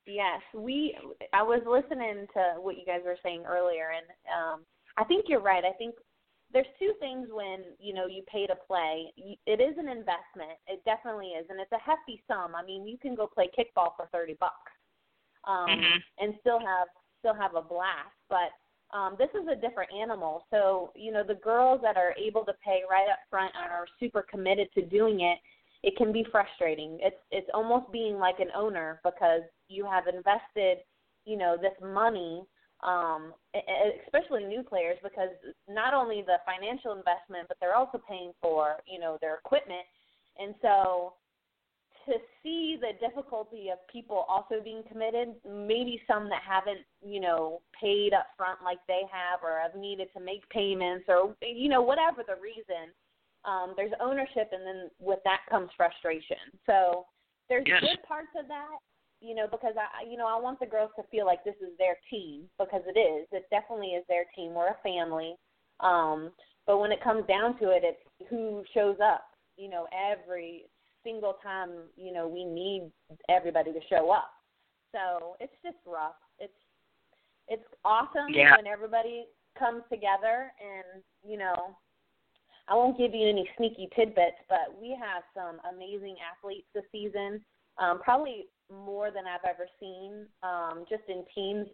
Yes, we. I was listening to what you guys were saying earlier, and um, I think you're right. I think there's two things when you know you pay to play. It is an investment. It definitely is, and it's a hefty sum. I mean, you can go play kickball for thirty bucks, um, mm-hmm. and still have still have a blast. But um, this is a different animal. So you know, the girls that are able to pay right up front and are super committed to doing it it can be frustrating. It's it's almost being like an owner because you have invested, you know, this money, um, especially new players because not only the financial investment, but they're also paying for, you know, their equipment, and so to see the difficulty of people also being committed, maybe some that haven't, you know, paid up front like they have or have needed to make payments or you know, whatever the reason um, there's ownership, and then with that comes frustration. So there's yes. good parts of that, you know, because I, you know, I want the girls to feel like this is their team because it is. It definitely is their team. We're a family. Um, but when it comes down to it, it's who shows up. You know, every single time, you know, we need everybody to show up. So it's just rough. It's it's awesome yeah. when everybody comes together and you know I won't give you any sneaky tidbits, but we have some amazing athletes this season, um, probably more than I've ever seen, um, just in teams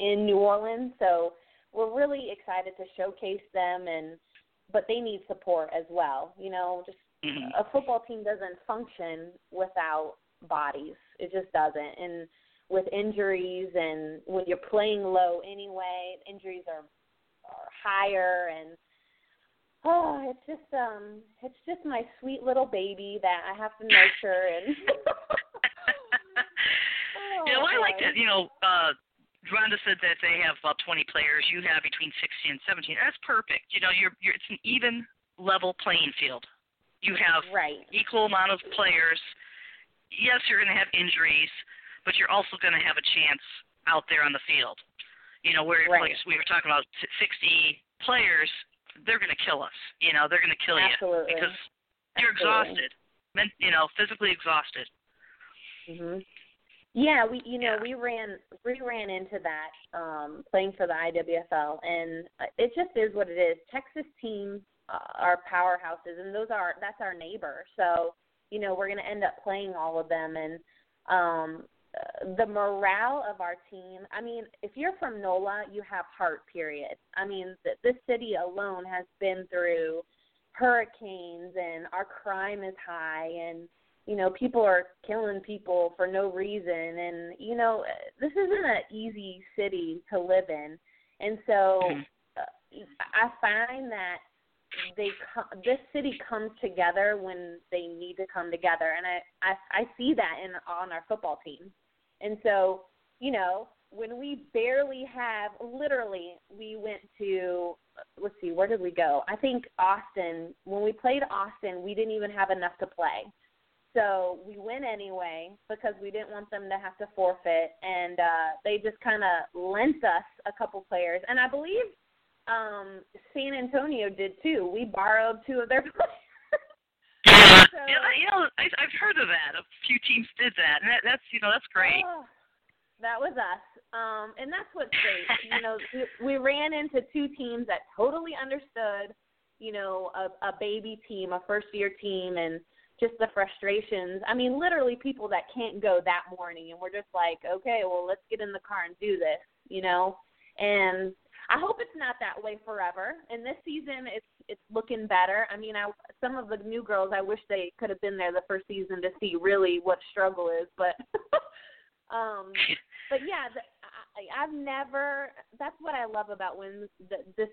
in New Orleans. So we're really excited to showcase them, and but they need support as well. You know, just mm-hmm. a football team doesn't function without bodies. It just doesn't, and with injuries and when you're playing low anyway, injuries are are higher and Oh, it's just um, it's just my sweet little baby that I have to nurture and. oh, you know, I like that. You know, uh, Rhonda said that they have about 20 players. You have between 16 and 17. That's perfect. You know, you're, you're it's an even level playing field. You have right. equal amount of players. Yes, you're going to have injuries, but you're also going to have a chance out there on the field. You know, where right. like we were talking about 60 players, they're going to kill us. You know, they're going to kill Absolutely. you because you're Absolutely. exhausted, men, you know, physically exhausted. Mhm. Yeah, we you know Yeah. we ran we ran into that um playing for the IWFL and it just is what it is. Texas teams uh, are powerhouses and those are that's our neighbor. So, you know, we're going to end up playing all of them and um uh, the morale of our team. I mean, if you're from NOLA, you have heart. Period. I mean, th- this city alone has been through hurricanes, and our crime is high, and you know, people are killing people for no reason, and you know, this isn't an easy city to live in, and so uh, I find that they co- this city comes together when they need to come together and I, I I see that in on our football team. And so, you know, when we barely have literally we went to let's see, where did we go? I think Austin, when we played Austin, we didn't even have enough to play. So we went anyway because we didn't want them to have to forfeit, and uh, they just kind of lent us a couple players, and I believe um, San Antonio did too. We borrowed two of their players. Yeah, So- yeah, you know, I, I've heard of that. A few teams did that, and that, that's you know that's great. Oh, that was us. Um, and that's what's great. you know, we, we ran into two teams that totally understood, you know, a, a baby team, a first year team, and just the frustrations. I mean, literally people that can't go that morning, and we're just like, okay, well, let's get in the car and do this, you know. And I hope it's not that way forever. And this season, it's it's looking better. I mean, I some of the new girls, I wish they could have been there the first season to see really what struggle is, but. um but yeah, the, I, I've never. That's what I love about when the, this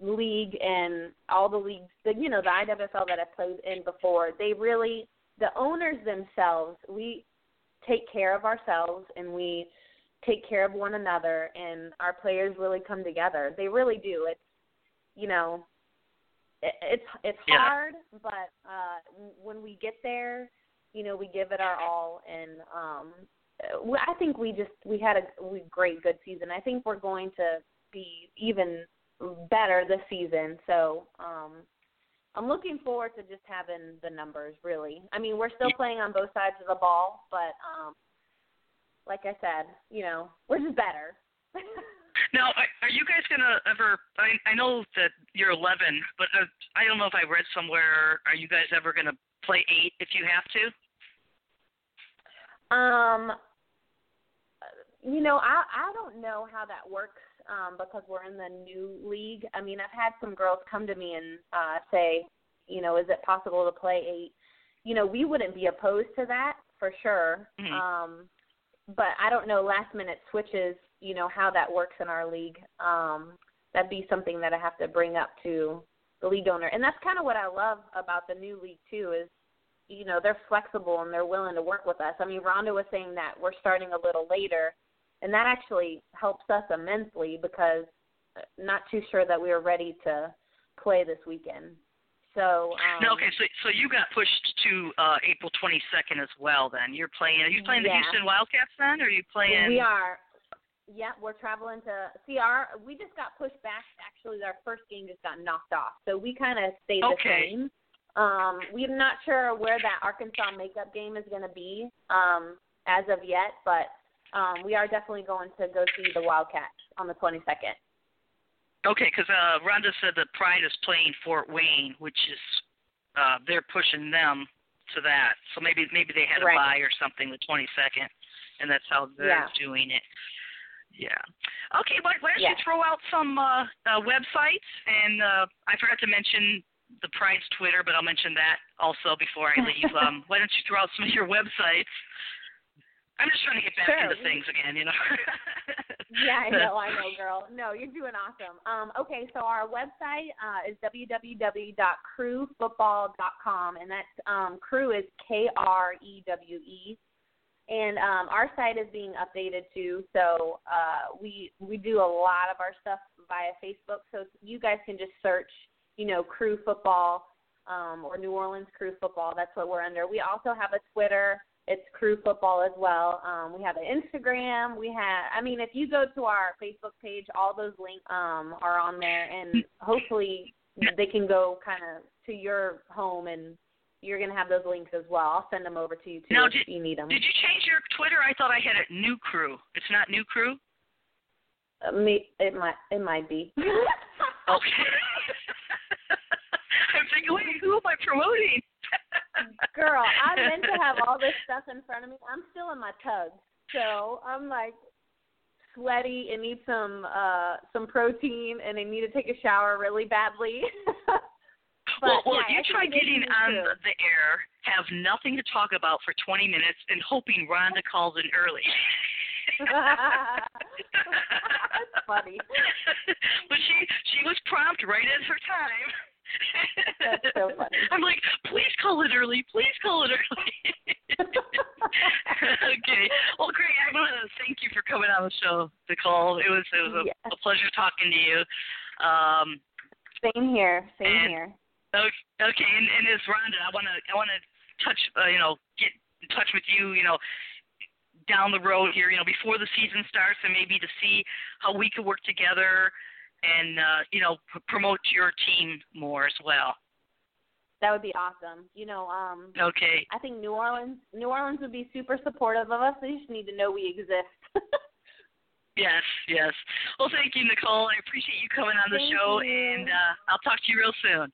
league and all the leagues, the, you know, the IWFL that I've played in before. They really, the owners themselves, we take care of ourselves and we take care of one another, and our players really come together. They really do. It's, you know, it, it's it's Yeah. hard, but uh when we get there, you know, we give it our all, and um I think we just we had a we great good season. I think we're going to be even better this season. So um I'm looking forward to just having the numbers. Really, I mean, we're still playing on both sides of the ball, but um like I said, you know, which is better. Now, are, you guys gonna ever? I I know that you're 11, but uh, I don't know if I read somewhere. Are you guys ever gonna play eight if you have to? Um, you know, I I don't know how that works um, because we're in the new league. I mean, I've had some girls come to me and uh, say, you know, is it possible to play eight? You know, we wouldn't be opposed to that for sure. Mhm. Um, but I don't know last minute switches. You know how that works in our league. Um, that'd be something that I have to bring up to the league owner, and that's kind of what I love about the new league too. Is you know they're flexible and they're willing to work with us. I mean, Rhonda was saying that we're starting a little later, and that actually helps us immensely because uh, not too sure that we were ready to play this weekend. So um, no, okay. So so you got pushed to uh April 22nd as well. Then you're playing. Are you playing Yeah. the Houston Wildcats then, or are you playing? we are. Yeah, we're traveling to see our. We just got pushed back. Actually, our first game just got knocked off, so we kind of stayed Okay. the same. Um, we're not sure where that Arkansas makeup game is going to be um, as of yet, but um, we are definitely going to go see the Wildcats on the 22nd. Okay, because uh, Rhonda said that Pride is playing Fort Wayne, which is uh, they're pushing them to that. So maybe maybe they had a Right. buy or something the 22nd, and that's how they're Yeah. doing it. Yeah. Okay. Why, why don't Yeah. you throw out some uh, uh, websites? And uh, I forgot to mention the Pride's Twitter, but I'll mention that also before I leave. um, why don't you throw out some of your websites? I'm just trying to get back Sure. into things again, you know. Yeah, I know, I know, girl. No, you're doing awesome. Um, okay, so our website uh, is www.krewefootball.com, and that's um, Krewe is K R E W E, and um, our site is being updated too. So uh, we we do a lot of our stuff via Facebook. So you guys can just search, you know, Krewe Football um, or New Orleans Krewe Football. That's what we're under. We also have a Twitter it's Krewe football as well. Um, we have an Instagram. We have, I mean, if you go to our Facebook page, all those links um, are on there, and hopefully they can go kind of to your home, and you're gonna have those links as well. I'll send them over to you too Now, if did- you need them. Did you change your Twitter? I thought I had it New Krewe. It's not New Krewe. Uh, me, it might, it might be. Okay. I'm thinking, wait, who am I promoting? Girl, I meant to have all this stuff in front of me. I'm still in my tug, so I'm like sweaty and need some uh some protein, and I need to take a shower really badly. but, well, well, yeah, you try getting on too. the, the air, have nothing to talk about for 20 minutes, and hoping Rhonda calls in early. That's funny. but she she was prompt right at her time. That's so funny. I'm like, please call it early. Please call it early. okay. Well, great. I want to thank you for coming on the show, Nicole. It was it was a, Yes. a pleasure talking to you. Um, Same here. Same And- here. Okay, okay, and, and as Rhonda, I want to I want to touch, uh, you know, get in touch with you, you know, down the road here, you know, before the season starts, and maybe to see how we could work together and uh, you know p- promote your team more as well. That would be awesome. You know, um Okay. I think New Orleans New Orleans would be super supportive of us. They just need to know we exist. Yes, yes. Well, thank you, Nicole. I appreciate you coming on the Thank show, you. and uh, I'll talk to you real soon.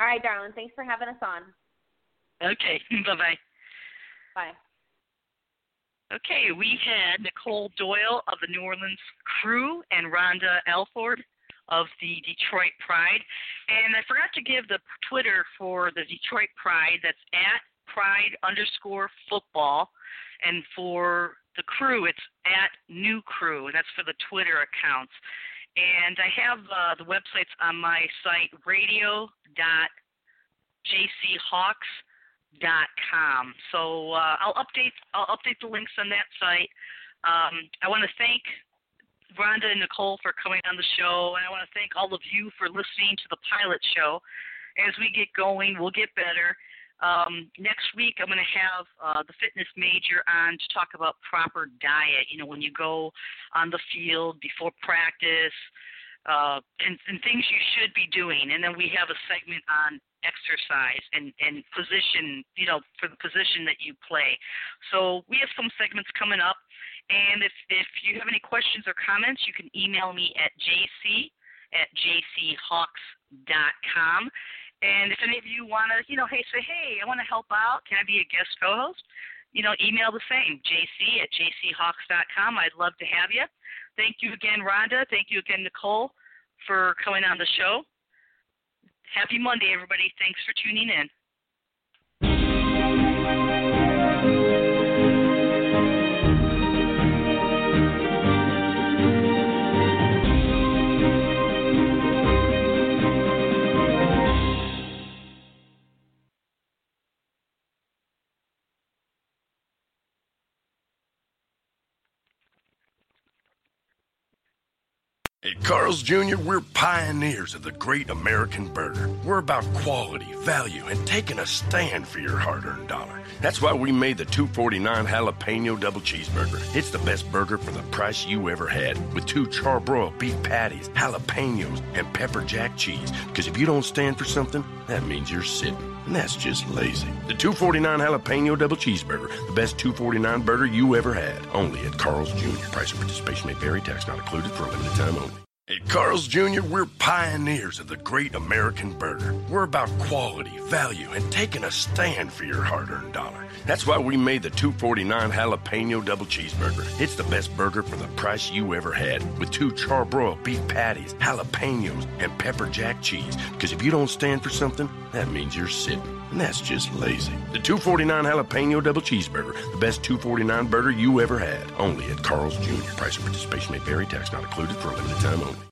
All right, darling. Thanks for having us on. Okay. Bye bye bye. Okay, we had Nicole Doyle of the New Orleans Krewe and Rhonda Elford of the Detroit Pride. And I forgot to give the Twitter for the Detroit Pride. That's at Pride underscore football. And for the Krewe, it's at New Krewe. That's for the Twitter accounts. And I have uh, the websites on my site, radio.jchawks.com. So uh, I'll update I'll update the links on that site. Um, I want to thank Rhonda and Nicole for coming on the show, and I want to thank all of you for listening to the pilot show. As we get going, we'll get better. Um, next week, I'm going to have uh, the fitness major on to talk about proper diet. You know, when you go on the field before practice, uh, and, and things you should be doing. And then we have a segment on exercise and, and position, you know, for the position that you play. So we have some segments coming up. And if, if you have any questions or comments, you can email me at jc at jchawks.com. And if any of you want to, you know, hey, say, hey, I want to help out. Can I be a guest co-host? You know, email the same, jc at jchawks.com. I'd love to have you. Thank you again, Rhonda. Thank you again, Nicole, for coming on the show. Happy Monday, everybody. Thanks for tuning in. Carl's Jr., we're pioneers of the great American burger. We're about quality, value, and taking a stand for your hard earned dollar. That's why we made the 249 jalapeno double cheeseburger. It's the best burger for the price you ever had, with two charbroiled beef patties, jalapenos, and pepper jack cheese. Because if you don't stand for something, that means you're sitting. And that's just lazy. The 249 jalapeno double cheeseburger, the best 249 burger you ever had. Only at Carl's Jr. Price and participation may vary, tax not included for a limited time only. At Carl's Jr., we're pioneers of the great American burger. We're about quality, value, and taking a stand for your hard earned dollar. That's why we made the 249 jalapeno double cheeseburger. It's the best burger for the price you ever had, with two charbroiled beef patties, jalapenos, and pepper jack cheese. Because if you don't stand for something, that means you're sitting. And that's just lazy. The 249 jalapeno double cheeseburger, the best 249 burger you ever had. Only at Carl's Jr. Price and participation may vary, tax not included for a limited time only.